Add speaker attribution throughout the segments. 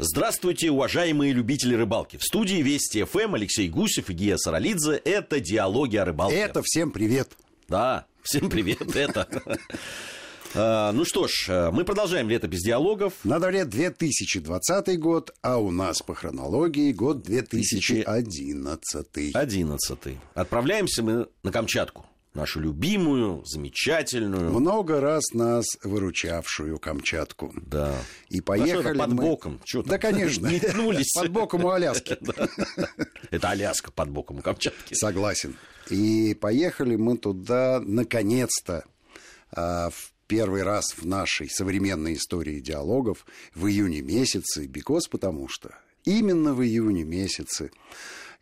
Speaker 1: Здравствуйте, уважаемые любители рыбалки. В студии Вести ФМ Алексей Гусев и Гия Саралидзе. Это «Диалоги о рыбалке».
Speaker 2: Это всем привет.
Speaker 1: Да, всем привет, это. А, ну что ж, мы продолжаем лето без диалогов.
Speaker 2: На дворе 2020 год, а у нас по хронологии год 2011.
Speaker 1: 11. Отправляемся мы на Камчатку нашу любимую, замечательную.
Speaker 2: Много раз нас выручавшую Камчатку.
Speaker 1: Да.
Speaker 2: И поехали
Speaker 1: а под
Speaker 2: мы...
Speaker 1: боком. Что
Speaker 2: да, конечно.
Speaker 1: Метнулись.
Speaker 2: Под боком у Аляски.
Speaker 1: Это Аляска под боком у Камчатки.
Speaker 2: Согласен. И поехали мы туда, наконец-то, а, в первый раз в нашей современной истории диалогов в июне месяце, бекос потому что именно в июне месяце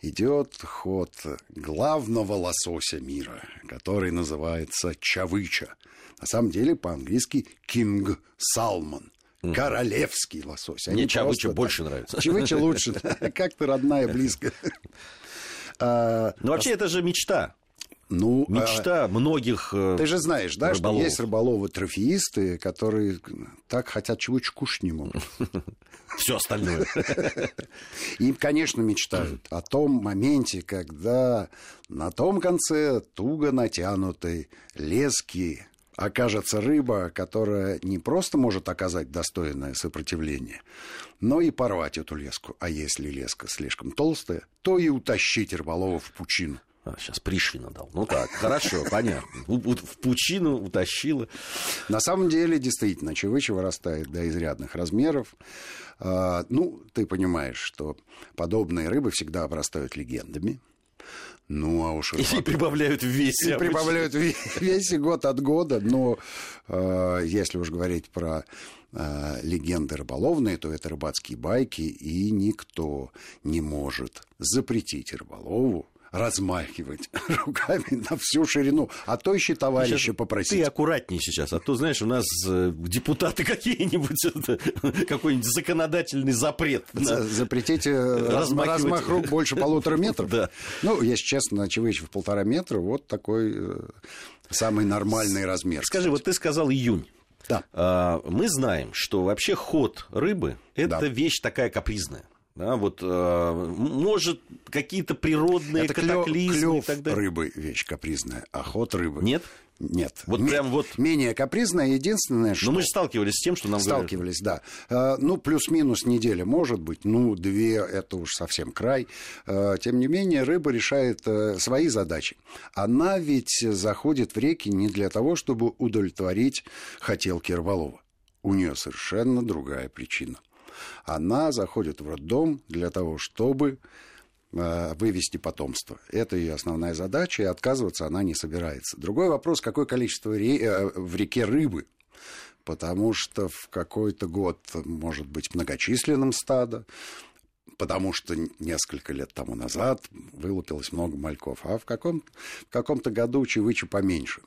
Speaker 2: идет ход главного лосося мира, который называется чавыча. На самом деле по-английски кинг салмон. Королевский лосось.
Speaker 1: Мне чавыча больше
Speaker 2: да.
Speaker 1: нравится.
Speaker 2: Чавыча лучше. Как ты родная, близко.
Speaker 1: А, ну, вообще, это же мечта.
Speaker 2: Ну,
Speaker 1: Мечта а, многих
Speaker 2: Ты же знаешь, да, рыболовов. что есть рыболовы-трофеисты, которые так хотят чего-то кушать не могут.
Speaker 1: Все остальное.
Speaker 2: И, конечно, мечтают о том моменте, когда на том конце туго натянутой лески окажется рыба, которая не просто может оказать достойное сопротивление, но и порвать эту леску. А если леска слишком толстая, то и утащить рыболова в пучину.
Speaker 1: А, сейчас Пришвина дал. Ну так, хорошо, понятно. В пучину утащила.
Speaker 2: На самом деле, действительно, чевыча вырастает до изрядных размеров. А, ну, ты понимаешь, что подобные рыбы всегда обрастают легендами. Ну, а уж...
Speaker 1: И прибавляют в весе.
Speaker 2: И прибавляют в весе год от года. Но э, если уж говорить про э, легенды рыболовные, то это рыбацкие байки, и никто не может запретить рыболову размахивать руками на всю ширину, а то еще товарища сейчас попросить.
Speaker 1: Ты аккуратнее сейчас, а то, знаешь, у нас э, депутаты какие-нибудь, какой-нибудь законодательный запрет.
Speaker 2: На... Запретите размах рук больше полутора метров?
Speaker 1: Да.
Speaker 2: Ну, если честно, очевидно, в полтора метра вот такой э, самый нормальный размер.
Speaker 1: Скажи, вот ты сказал июнь.
Speaker 2: Да.
Speaker 1: А, мы знаем, что вообще ход рыбы – это вещь такая капризная. Да, вот, э, может, какие-то природные
Speaker 2: Это
Speaker 1: катаклизмы
Speaker 2: клёв,
Speaker 1: и так далее.
Speaker 2: рыбы вещь капризная, а ход рыбы...
Speaker 1: Нет?
Speaker 2: Нет.
Speaker 1: Вот М- прям вот...
Speaker 2: Менее капризная, единственное, что...
Speaker 1: Но мы же сталкивались с тем, что нам
Speaker 2: Сталкивались, говорят. да. Ну, плюс-минус неделя, может быть, ну, две, это уж совсем край. Э, тем не менее, рыба решает э, свои задачи. Она ведь заходит в реки не для того, чтобы удовлетворить хотелки рыболова. У нее совершенно другая причина она заходит в роддом для того, чтобы э, вывести потомство. Это ее основная задача, и отказываться она не собирается. Другой вопрос, какое количество э, в реке рыбы. Потому что в какой-то год может быть многочисленным стадо, потому что несколько лет тому назад вылупилось много мальков, а в, каком, в каком-то году чевычи поменьше.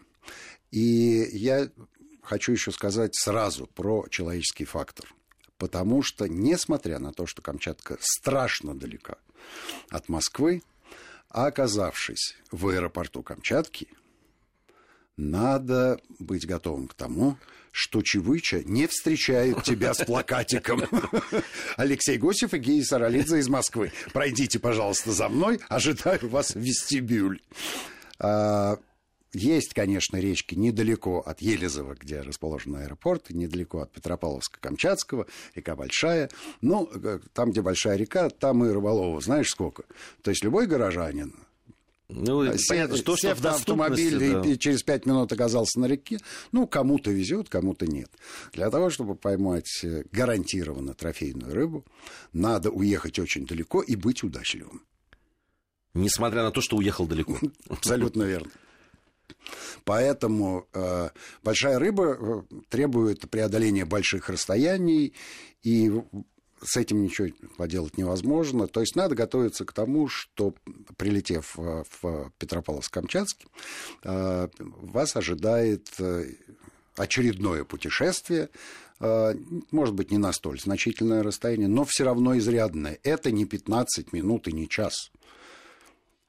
Speaker 2: И я хочу еще сказать сразу про человеческий фактор потому что, несмотря на то, что Камчатка страшно далека от Москвы, а оказавшись в аэропорту Камчатки, надо быть готовым к тому, что Чевыча не встречает тебя с плакатиком. Алексей Гусев и Гея Саралидзе из Москвы. Пройдите, пожалуйста, за мной. Ожидаю вас в вестибюль. Есть, конечно, речки недалеко от Елизова, где расположен аэропорт, недалеко от Петропавловска-Камчатского, река большая. Ну, э, там, где большая река, там и рыболовов, знаешь, сколько. То есть любой горожанин,
Speaker 1: ну, сев, понятно, что,
Speaker 2: сев что в автомобиль да. и, и через пять минут оказался на реке, ну, кому-то везет, кому-то нет. Для того, чтобы поймать э, гарантированно трофейную рыбу, надо уехать очень далеко и быть удачливым.
Speaker 1: Несмотря на то, что уехал далеко.
Speaker 2: Абсолютно верно. Поэтому э, большая рыба э, требует преодоления больших расстояний, и с этим ничего поделать невозможно. То есть надо готовиться к тому, что, прилетев в Петропавловск-Камчатский, э, вас ожидает э, очередное путешествие, может быть, не на столь значительное расстояние, но все равно изрядное. Это не 15 минут и не час.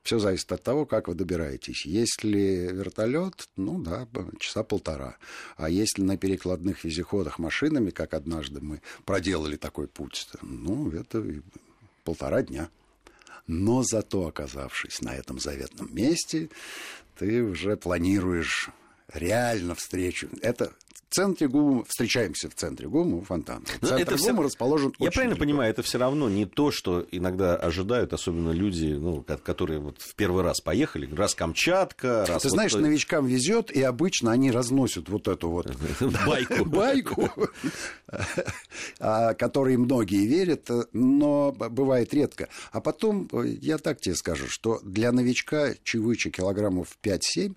Speaker 2: Все зависит от того, как вы добираетесь. Если вертолет, ну да, часа полтора. А если на перекладных везеходах машинами, как однажды мы проделали такой путь, ну, это полтора дня. Но зато, оказавшись на этом заветном месте, ты уже планируешь реально встречу. Это в центре ГУМа, встречаемся в центре ГУМа у фонтана. Центр
Speaker 1: это
Speaker 2: ГУМа
Speaker 1: все...
Speaker 2: расположен
Speaker 1: Я правильно
Speaker 2: далеко.
Speaker 1: понимаю, это все равно не то, что иногда ожидают, особенно люди, ну, ко- которые вот в первый раз поехали, раз Камчатка, раз...
Speaker 2: Ты
Speaker 1: вот
Speaker 2: знаешь,
Speaker 1: то-
Speaker 2: новичкам везет, и обычно они разносят вот эту вот
Speaker 1: Байку.
Speaker 2: байку, а, которой многие верят, но бывает редко. А потом, э, я так тебе скажу, что для новичка чевыча килограммов 5-7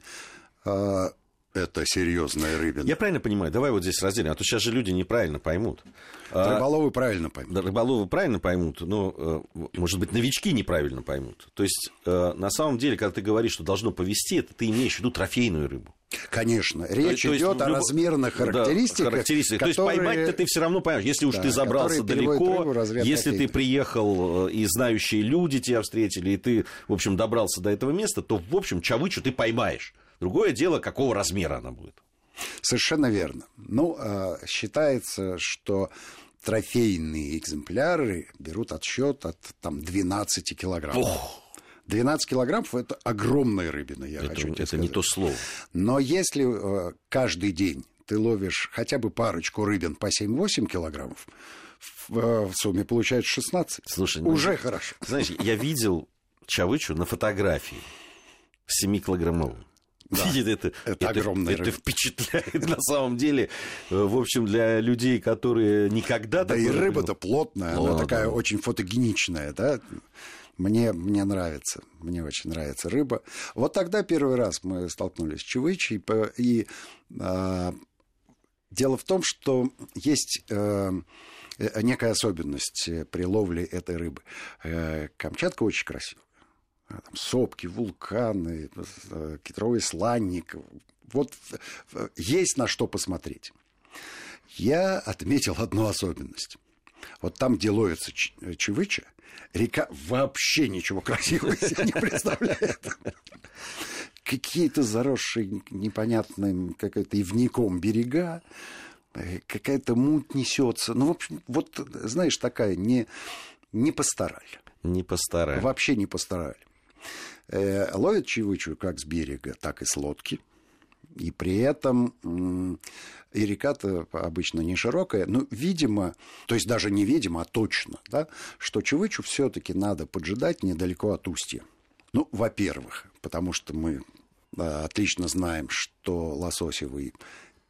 Speaker 2: а, это серьезная рыбина.
Speaker 1: Я правильно понимаю? Давай вот здесь разделим, а то сейчас же люди неправильно поймут. А,
Speaker 2: Рыболовы правильно поймут.
Speaker 1: Рыболовы правильно поймут, но, э, может быть, новички неправильно поймут. То есть, э, на самом деле, когда ты говоришь, что должно повести, это ты имеешь в виду трофейную рыбу.
Speaker 2: Конечно, речь
Speaker 1: То есть,
Speaker 2: идет о
Speaker 1: любо-
Speaker 2: размерных
Speaker 1: Да,
Speaker 2: характеристиках.
Speaker 1: характеристиках. То есть
Speaker 2: которые-
Speaker 1: поймать-то ты все равно поймешь. Если уж
Speaker 2: Да,
Speaker 1: ты забрался
Speaker 2: которые
Speaker 1: далеко,
Speaker 2: рыбу
Speaker 1: если ты приехал э, и знающие люди тебя встретили, и ты, в общем, добрался до этого места, то, в общем, чавычу ты поймаешь. Другое дело, какого размера она будет.
Speaker 2: Совершенно верно. Ну, а, считается, что трофейные экземпляры берут отсчет от там, 12 килограммов. 12 килограммов – это огромная рыбина, я
Speaker 1: Это,
Speaker 2: хочу тебе
Speaker 1: это
Speaker 2: сказать.
Speaker 1: не то слово.
Speaker 2: Но если э, каждый день ты ловишь хотя бы парочку рыбин по 7-8 килограммов, в, э, в сумме получается 16.
Speaker 1: Слушай, ну,
Speaker 2: Уже хорошо.
Speaker 1: Знаешь, я видел чавычу на фотографии 7-килограммовую. Это,
Speaker 2: это огромная
Speaker 1: это
Speaker 2: рыба.
Speaker 1: впечатляет на самом деле. В общем, для людей, которые никогда
Speaker 2: Да и рыба-то плотная, она такая
Speaker 1: да.
Speaker 2: очень фотогеничная, да. Мне, мне нравится, мне очень нравится рыба. Вот тогда первый раз мы столкнулись с чевычей, по- и а, дело в том, что есть э, некая особенность при ловле этой рыбы. Э, Камчатка очень красивая. А, Там сопки, вулканы, э, китровый сланник. Вот э, есть на что посмотреть. Я отметил одну особенность. Вот там, где ловится ч- чевыча, река вообще ничего красивого себе не представляет. Какие-то заросшие непонятным какой-то ивником берега, э, какая-то муть несется. Ну, в общем, вот, знаешь, такая не, не постарали.
Speaker 1: Не постараюсь.
Speaker 2: Вообще не постарали. Э, ловят чевычу как с берега, так и с лодки. И при этом и река-то обычно не широкая, но, видимо, то есть даже не видимо, а точно, да, что чевычу все-таки надо поджидать недалеко от устья. Ну, во-первых, потому что мы а, отлично знаем, что лососевые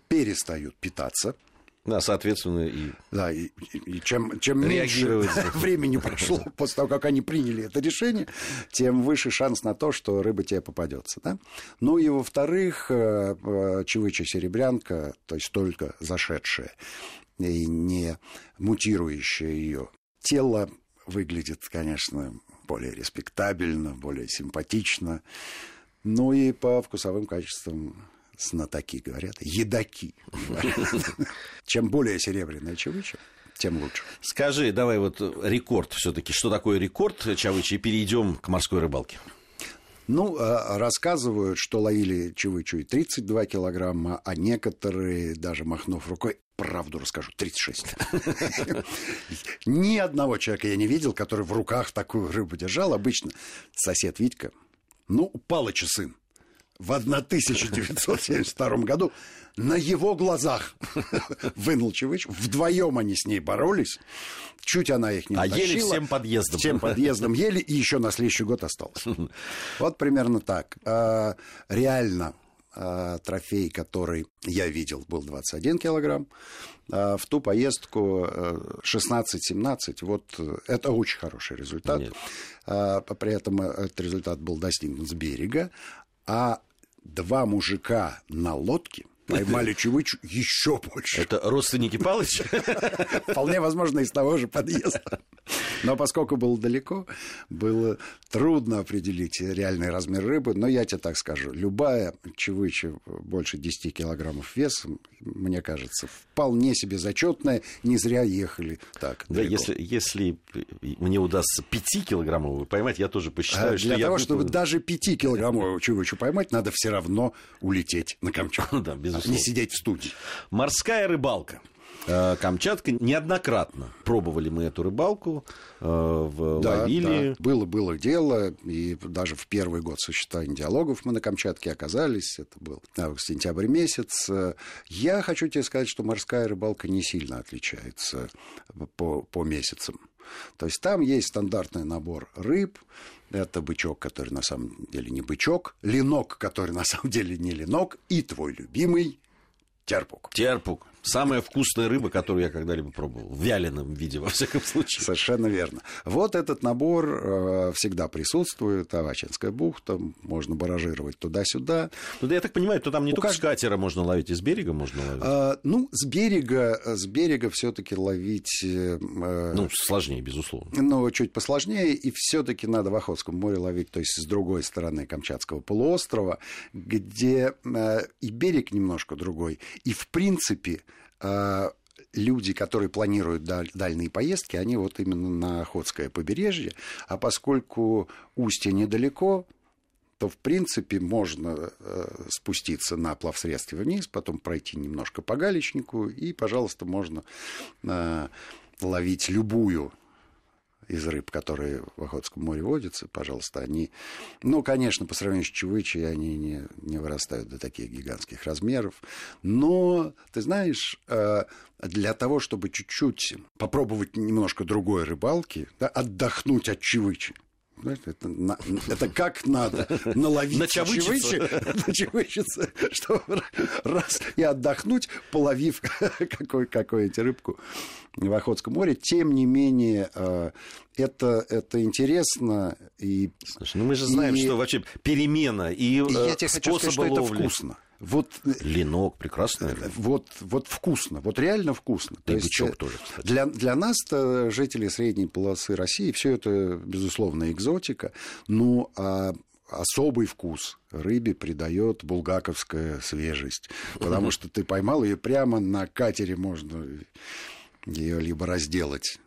Speaker 2: перестают питаться,
Speaker 1: Да, соответственно, и
Speaker 2: да, и, и- чем, чем меньше времени прошло после того, как они приняли это решение, тем выше шанс на то, что рыба тебе попадется. Да? Ну и во-вторых, э, э, чевыча серебрянка, то есть только зашедшая и не мутирующая ее, тело выглядит, конечно, более респектабельно, более симпатично. Ну и по вкусовым качествам знатоки говорят, едаки. Чем более серебряная чевыча, тем лучше.
Speaker 1: скажи, давай вот рекорд все-таки. Что такое рекорд чавычи? И перейдем к морской рыбалке.
Speaker 2: Ну, а, рассказывают, что ловили чевычу и 32 килограмма, а некоторые, даже махнув рукой, правду расскажу, 36. Ни одного человека я не видел, который в руках такую рыбу держал. Обычно сосед Витька, ну, Палыча сын, в 1972 году на его глазах вынул чевычу. Вдвоем они с ней боролись. Чуть она их не
Speaker 1: А
Speaker 2: утащила.
Speaker 1: всем подъездом.
Speaker 2: Всем подъездом ели, и еще на следующий год осталось. Вот примерно так. А, Реально а, трофей, который я видел, был 21 килограмм. А В ту поездку э, 16-17, вот э, это очень хороший результат.
Speaker 1: Нет.
Speaker 2: А, При этом этот результат был достигнут с берега, а два мужика на лодке поймали чевычу еще больше.
Speaker 1: Это родственники Палыча?
Speaker 2: Вполне возможно, из того же подъезда. Но поскольку было далеко, было трудно определить реальный размер рыбы. Но я тебе так скажу, любая чевыча больше 10 килограммов весом, мне кажется, вполне себе зачетная. Не зря ехали так
Speaker 1: Да, если, если мне удастся 5-килограммовую поймать, я тоже посчитаю,
Speaker 2: а
Speaker 1: что
Speaker 2: Для
Speaker 1: я
Speaker 2: того,
Speaker 1: буду...
Speaker 2: чтобы даже 5-килограммовую чевычу поймать, надо все равно улететь на Камчатку.
Speaker 1: Да, безусловно.
Speaker 2: Не сидеть в студии.
Speaker 1: Морская рыбалка. Э, Камчатка неоднократно пробовали мы эту рыбалку, э, в,
Speaker 2: Да,
Speaker 1: ловили.
Speaker 2: да. Было, было дело, и даже в первый год существования диалогов мы на Камчатке оказались, это был э, сентябрь месяц. Я хочу тебе сказать, что морская рыбалка не сильно отличается по, по месяцам. То есть там есть стандартный набор рыб, это бычок, который на самом деле не бычок, ленок, который на самом деле не ленок, и твой любимый терпук.
Speaker 1: Терпук. Самая вкусная рыба, которую я когда-либо пробовал. В вяленом виде, во всяком случае.
Speaker 2: Совершенно верно. Вот этот набор э, всегда присутствует. Авачинская бухта, можно баражировать туда-сюда.
Speaker 1: Ну, да я так понимаю, то там не
Speaker 2: У
Speaker 1: только
Speaker 2: кажд-
Speaker 1: с катера можно ловить, и с берега можно ловить.
Speaker 2: А, ну, с берега, с берега все-таки ловить, э, э,
Speaker 1: Ну, сложнее, безусловно.
Speaker 2: ну, чуть посложнее, и все-таки надо в Охотском море ловить, то есть с другой стороны Камчатского полуострова, где э, и берег немножко другой, и в принципе э, люди, которые планируют даль- дальние поездки, они вот именно на Охотское побережье, а поскольку устье недалеко, то, в принципе, можно э, спуститься на плавсредстве вниз, потом пройти немножко по галечнику, и, пожалуйста, можно э, ловить любую из рыб, которые в Охотском море водятся, пожалуйста, они, ну, конечно, по сравнению с чевычей, они не, не вырастают до таких гигантских размеров, но, ты знаешь, э, для того, чтобы чуть-чуть попробовать немножко другой рыбалки, да, отдохнуть от чевычи, знаешь, это, на- это как надо наловить
Speaker 1: начавычиться,
Speaker 2: чтобы раз и отдохнуть, половив какую-нибудь рыбку в Охотском море. Тем не менее, э, это, это интересно. И,
Speaker 1: Слушай, ну мы же знаем,
Speaker 2: И-
Speaker 1: что вообще перемена и,
Speaker 2: и
Speaker 1: э,
Speaker 2: я тебе хочу сказать,
Speaker 1: способы
Speaker 2: что это
Speaker 1: ловли.
Speaker 2: вкусно. Вот, э,
Speaker 1: Ленок, прекрасная рыба.
Speaker 2: вот, вот вкусно, вот реально вкусно.
Speaker 1: И
Speaker 2: То есть,
Speaker 1: бычок
Speaker 2: э,
Speaker 1: тоже, кстати.
Speaker 2: Для, для нас, жителей средней полосы России, все это, безусловно, экзотика. Ну, а особый вкус рыбе придает булгаковская свежесть. Потому что ты поймал ее прямо на катере, можно ее либо разделать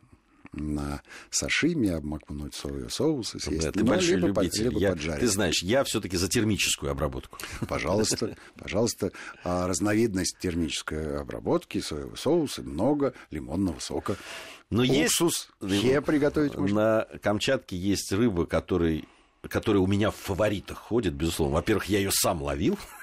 Speaker 2: на сашими, обмакнуть соевый соус и съесть.
Speaker 1: Да, ты
Speaker 2: Ну,
Speaker 1: большой
Speaker 2: либо, под-
Speaker 1: любитель.
Speaker 2: либо
Speaker 1: Я-
Speaker 2: поджарить.
Speaker 1: ты знаешь, я все-таки за термическую обработку.
Speaker 2: Пожалуйста, пожалуйста. А разновидность термической обработки, соевого соуса, много лимонного сока.
Speaker 1: Но есть-
Speaker 2: Уксус, хе приготовить можно.
Speaker 1: На Камчатке есть рыба, который которая у меня в фаворитах ходит, безусловно. Во-первых, я ее сам ловил.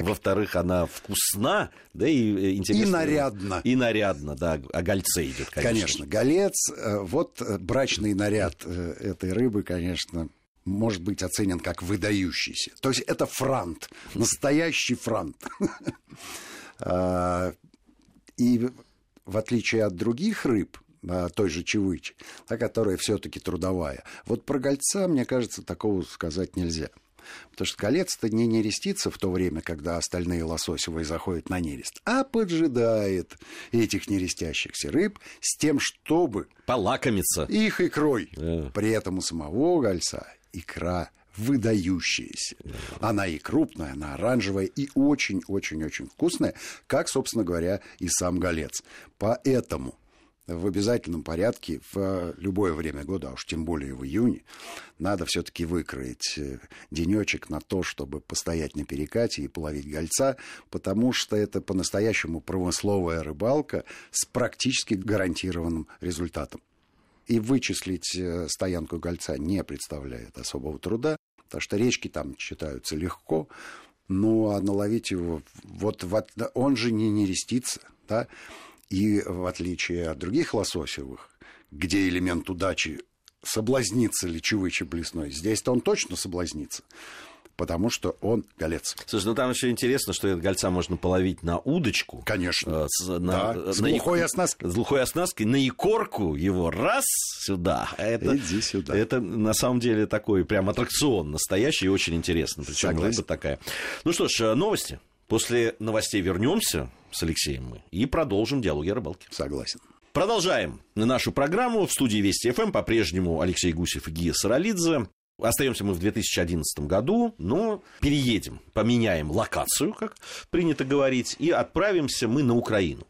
Speaker 1: Во-вторых, она вкусна, да и э, интересна.
Speaker 2: И нарядна.
Speaker 1: И нарядно, да. О гольце идет, конечно.
Speaker 2: Конечно, голец. э, Вот э, брачный наряд этой рыбы, конечно, может быть оценен как выдающийся. То есть это франт, настоящий франт. А, И в отличие от других рыб, а, той же чевычи, та, которая все-таки трудовая, вот про гольца, мне кажется, такого сказать нельзя. Потому что голец-то не нерестится в то время, когда остальные лососевые заходят на нерест, а поджидает этих нерестящихся рыб с тем, чтобы
Speaker 1: Полакомиться.
Speaker 2: их икрой.
Speaker 1: Да.
Speaker 2: При этом у самого гольца икра выдающаяся. Она и крупная, она оранжевая, и очень-очень-очень вкусная, как, собственно говоря, и сам голец. Поэтому в обязательном порядке в любое время года, а уж тем более в июне, надо все-таки выкроить э, денечек на то, чтобы постоять на перекате и половить гольца, потому что это по-настоящему промысловая рыбалка с практически гарантированным результатом. И вычислить э, стоянку гольца не представляет особого труда, потому что речки там читаются легко, ну, а наловить его, вот в от- он же не нерестится, да, и в отличие от других лососевых, где элемент удачи соблазнится ли чевычи блесной, здесь-то он точно соблазнится, потому что он голец.
Speaker 1: Слушай, ну там еще интересно, что этот гольца можно половить на удочку.
Speaker 2: Конечно.
Speaker 1: Э, С,
Speaker 2: Да,
Speaker 1: на,
Speaker 2: с
Speaker 1: на
Speaker 2: глухой оснасткой.
Speaker 1: С глухой оснасткой. На икорку его раз сюда. Это,
Speaker 2: Иди сюда.
Speaker 1: Это на самом деле такой прям аттракцион настоящий и очень интересно. Причем рыба такая. Ну что ж, э, новости. После новостей вернемся с Алексеем мы и продолжим диалоги о рыбалке.
Speaker 2: Согласен.
Speaker 1: Продолжаем нашу программу. В студии Вести ФМ по-прежнему Алексей Гусев и Гия Саралидзе. Остаемся мы в 2011 году, но переедем, поменяем локацию, как принято говорить, и отправимся мы на Украину.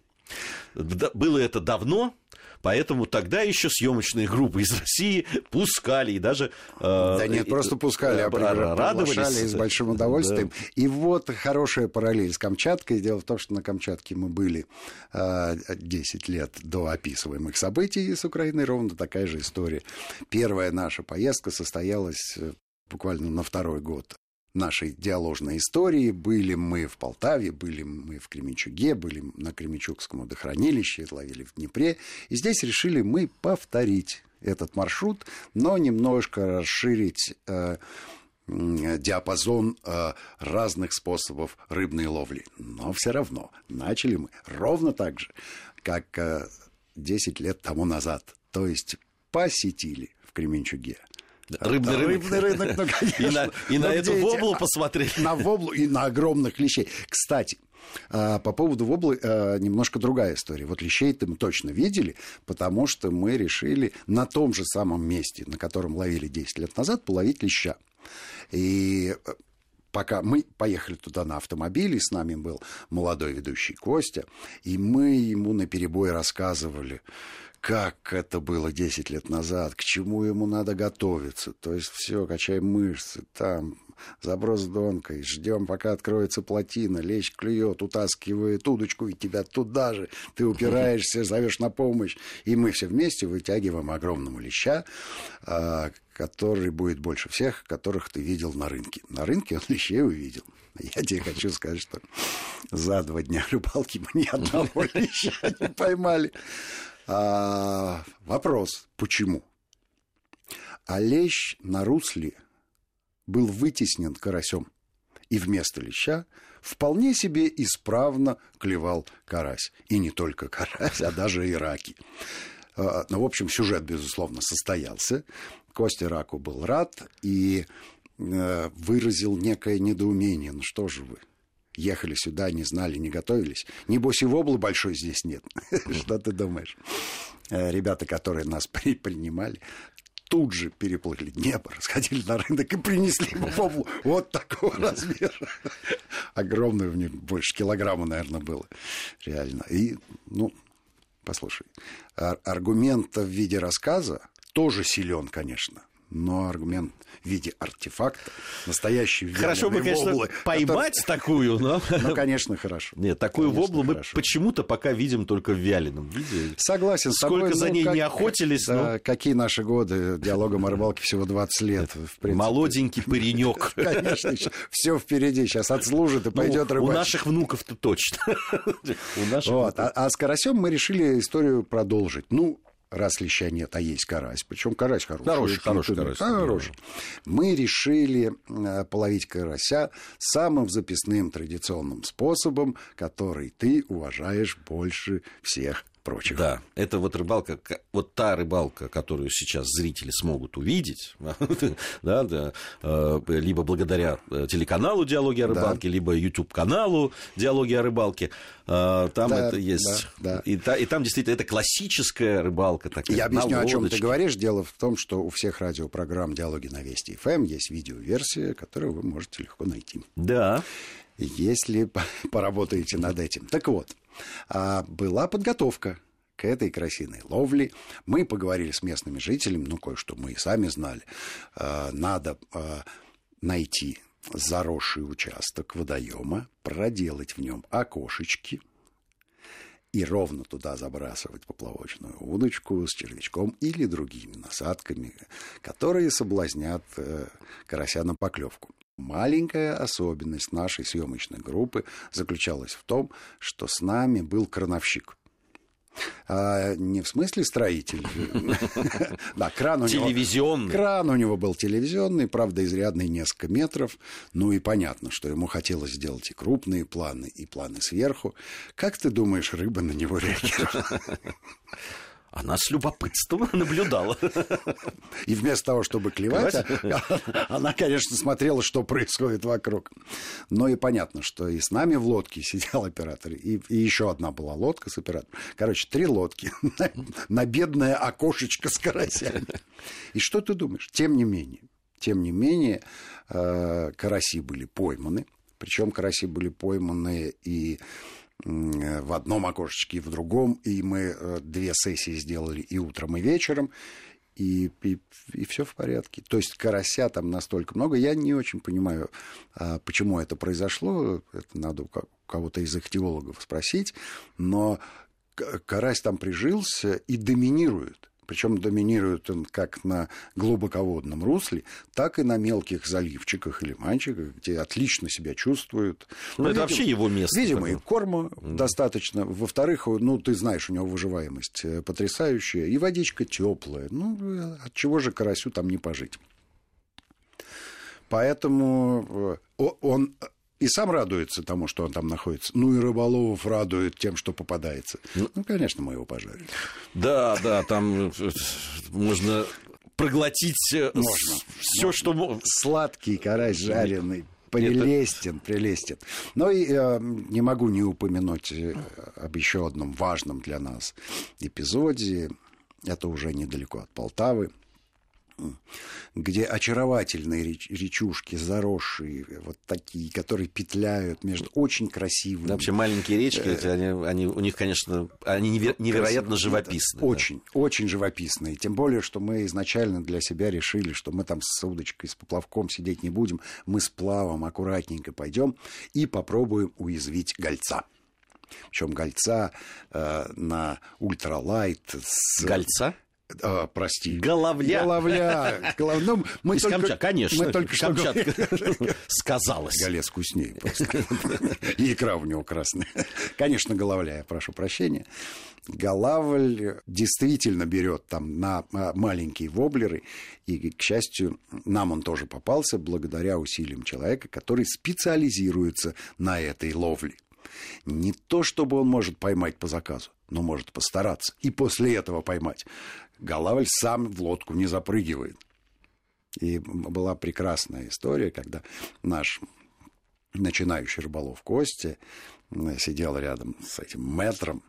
Speaker 1: Было это давно, Поэтому тогда еще съемочные группы из России пускали и даже...
Speaker 2: Э, да нет, просто пускали, а радовались. с большим удовольствием. Да. И вот хорошая параллель с Камчаткой. Дело в том, что на Камчатке мы были э, 10 лет до описываемых событий с Украиной. Ровно такая же история. Первая наша поездка состоялась э, буквально на второй год нашей диаложной истории. Были мы в Полтаве, были мы в Кременчуге, были на Кременчугском водохранилище, ловили в Днепре. И здесь решили мы повторить этот маршрут, но немножко расширить э, диапазон э, разных способов рыбной ловли. Но все равно начали мы ровно так же, как э, 10 лет тому назад. То есть посетили в Кременчуге
Speaker 1: Рыбный рынок. Рыбный рынок, ну, конечно. И на, и на эту воблу посмотрели.
Speaker 2: На воблу и на огромных лещей. Кстати, а, по поводу воблы а, немножко другая история. Вот лещей-то мы точно видели, потому что мы решили на том же самом месте, на котором ловили 10 лет назад, половить леща. И э, пока мы поехали туда на автомобиле, с нами был молодой ведущий Костя, и мы ему на перебой рассказывали, как это было 10 лет назад, к чему ему надо готовиться. То есть все, качаем мышцы, там заброс донкой, ждем, пока откроется плотина, лещ клюет, утаскивает удочку, и тебя туда же, ты упираешься, зовешь на помощь, и мы все вместе вытягиваем огромного леща, а, который будет больше всех, которых ты видел на рынке. На рынке он лещей увидел. Я тебе хочу сказать, что за два дня рыбалки мы ни одного леща не поймали. А, вопрос, почему? А на русле был вытеснен карасем, и вместо леща вполне себе исправно клевал карась. И не только карась, а даже и раки. А, ну, в общем, сюжет, безусловно, состоялся. Костя Раку был рад и э, выразил некое недоумение. Ну что же вы, ехали сюда, не знали, не готовились. Небось и воблы большой здесь нет. Что ты думаешь? Э, ребята, которые нас принимали, тут же переплыли небо, сходили на рынок и принесли воблу вот такого размера. Огромную в них, больше килограмма, наверное, было. Реально. И, ну, послушай, аргумент в виде рассказа тоже силен, конечно но аргумент в виде артефакта, настоящий
Speaker 1: Хорошо бы, конечно, воблы, поймать который... такую, но...
Speaker 2: Ну, конечно, хорошо.
Speaker 1: Нет, такую конечно, воблу мы почему-то пока видим только в вяленом виде.
Speaker 2: Согласен
Speaker 1: с тобой. Сколько за ну, ней как, не охотились.
Speaker 2: Да, но... Какие наши годы диалогом о рыбалке всего 20 лет. В
Speaker 1: принципе. Молоденький паренек.
Speaker 2: Конечно, все впереди. Сейчас отслужит и пойдет рыбачить.
Speaker 1: У наших внуков-то точно.
Speaker 2: А, а с карасем мы решили историю продолжить. Ну, раз леща нет, а есть карась. Причем карась хороший.
Speaker 1: Хороший, хороший карась.
Speaker 2: Хороший. Мы решили э, половить карася самым записным традиционным способом, который ты уважаешь больше всех прочих.
Speaker 1: Да, это вот рыбалка, вот та рыбалка, которую сейчас зрители смогут увидеть, да, да, э, либо благодаря э, телеканалу «Диалоги о рыбалке», да. либо YouTube-каналу «Диалоги о рыбалке», э, там да, это есть. Да, да. И, та, и там действительно это классическая рыбалка. Такая,
Speaker 2: Я объясню, о чем ты говоришь. Дело в том, что у всех радиопрограмм «Диалоги на Вести ФМ» есть видеоверсия, которую вы можете легко найти.
Speaker 1: Да.
Speaker 2: Если поработаете над этим. Так вот, а, была подготовка к этой красивой ловле. Мы поговорили с местными жителями, ну, кое-что мы и сами знали. А, надо а, найти заросший участок водоема, проделать в нем окошечки и ровно туда забрасывать поплавочную удочку с червячком или другими насадками, которые соблазнят э, карася на поклевку. Маленькая особенность нашей съемочной группы заключалась в том, что с нами был крановщик. А, не в смысле строитель.
Speaker 1: Да, кран у него... Телевизионный.
Speaker 2: Кран у него был телевизионный, правда, изрядный несколько метров. Ну и понятно, что ему хотелось сделать и крупные планы, и планы сверху. Как ты думаешь, рыба на него реагировала?
Speaker 1: Она с любопытством наблюдала.
Speaker 2: И вместо того, чтобы клевать, она, конечно, смотрела, что происходит вокруг. Но и понятно, что и с нами в лодке сидел оператор, и, и еще одна была лодка с оператором. Короче, три лодки на бедное окошечко с карасями. И что ты думаешь? Тем не менее, тем не менее, э, караси были пойманы. Причем караси были пойманы и в одном окошечке и в другом, и мы э, две сессии сделали и утром, и вечером, и, и, и все в порядке. То есть карася там настолько много. Я не очень понимаю, а, почему это произошло. Это надо у кого-то из ихтиологов спросить. Но карась там прижился и доминирует. Причем доминирует он как на глубоководном русле, так и на мелких заливчиках или манчиках, где отлично себя чувствуют.
Speaker 1: Ну, ну это видимо, вообще его место.
Speaker 2: Видимо, и корма mm. достаточно. Во-вторых, ну, ты знаешь, у него выживаемость э, потрясающая, и водичка теплая. Ну, э, от чего же карасю там не пожить? Поэтому э, он и сам радуется тому, что он там находится. Ну и рыболовов радует тем, что попадается. Ну, ну конечно, мы его пожарили.
Speaker 1: Да, да, там э, можно проглотить э, можно, все, что...
Speaker 2: Сладкий карась жареный. Прелестен, Это... прелестен. Но и э, не могу не упомянуть э, об еще одном важном для нас эпизоде. Это уже недалеко от Полтавы где очаровательные реч, речушки, заросшие, вот такие, которые петляют между очень красивыми. Да,
Speaker 1: вообще маленькие речки, э, они, они, у них, конечно, они невероятно живописные.
Speaker 2: Очень, да. очень живописные. Тем более, что мы изначально для себя решили, что мы там с удочкой, с поплавком сидеть не будем, мы с плавом аккуратненько пойдем и попробуем уязвить гольца. Причем гольца э, на ультралайт.
Speaker 1: С... Гольца?
Speaker 2: А, прости.
Speaker 1: Головля.
Speaker 2: Головля. Голов... Ну,
Speaker 1: мы Из только... Камчатки, конечно.
Speaker 2: Мы только
Speaker 1: Камчатка сказалось.
Speaker 2: Голец вкуснее просто. И икра у него красная. Конечно, головля, я прошу прощения. Голавль действительно берет там на а, маленькие воблеры, и, к счастью, нам он тоже попался благодаря усилиям человека, который специализируется на этой ловле. Не то, чтобы он может поймать по заказу, но может постараться и после этого поймать. Голавль сам в лодку не запрыгивает. И была прекрасная история, когда наш начинающий рыболов Костя сидел рядом с этим метром.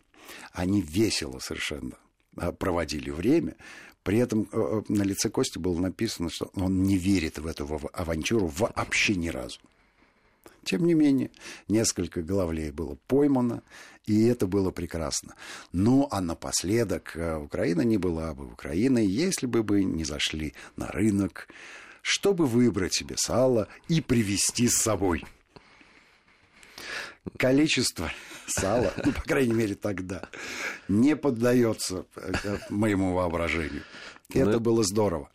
Speaker 2: Они весело совершенно а, проводили время. При этом э, э, на лице Кости было написано, что он не верит в эту авантюру вообще ни разу. Тем не менее, несколько головлей было поймано, и это было прекрасно. Ну, а напоследок, э, Украина не была бы Украиной, если бы бы не зашли на рынок, чтобы выбрать себе сало и привезти с собой. Количество сала, ну, по крайней мере, тогда, не поддается э, моему воображению. Это ну, было здорово.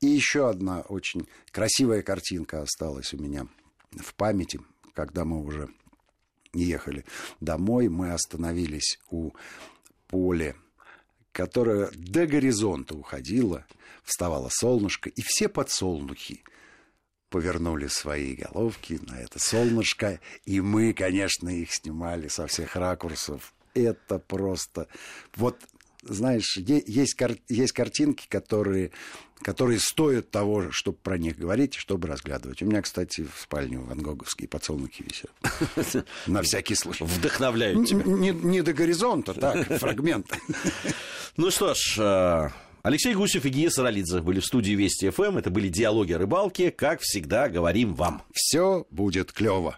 Speaker 2: И еще одна очень красивая картинка осталась у меня в памяти, когда мы уже ехали домой, мы остановились у поля, которое до горизонта уходило, вставало солнышко, и все подсолнухи повернули свои головки на это солнышко, и мы, конечно, их снимали со всех ракурсов. Это просто... Вот знаешь, есть, кар... есть картинки, которые, которые стоят того, чтобы про них говорить, чтобы разглядывать. У меня, кстати, в спальне ван Гоговские подсолнухи висят. На всякий случай.
Speaker 1: Вдохновляют тебя.
Speaker 2: Не до горизонта, так, фрагмент.
Speaker 1: Ну что ж, э, Алексей Гусев и Гия Саралидзе были в студии Вести ФМ. Это были диалоги о рыбалке. Как всегда, говорим вам.
Speaker 2: Все будет клево.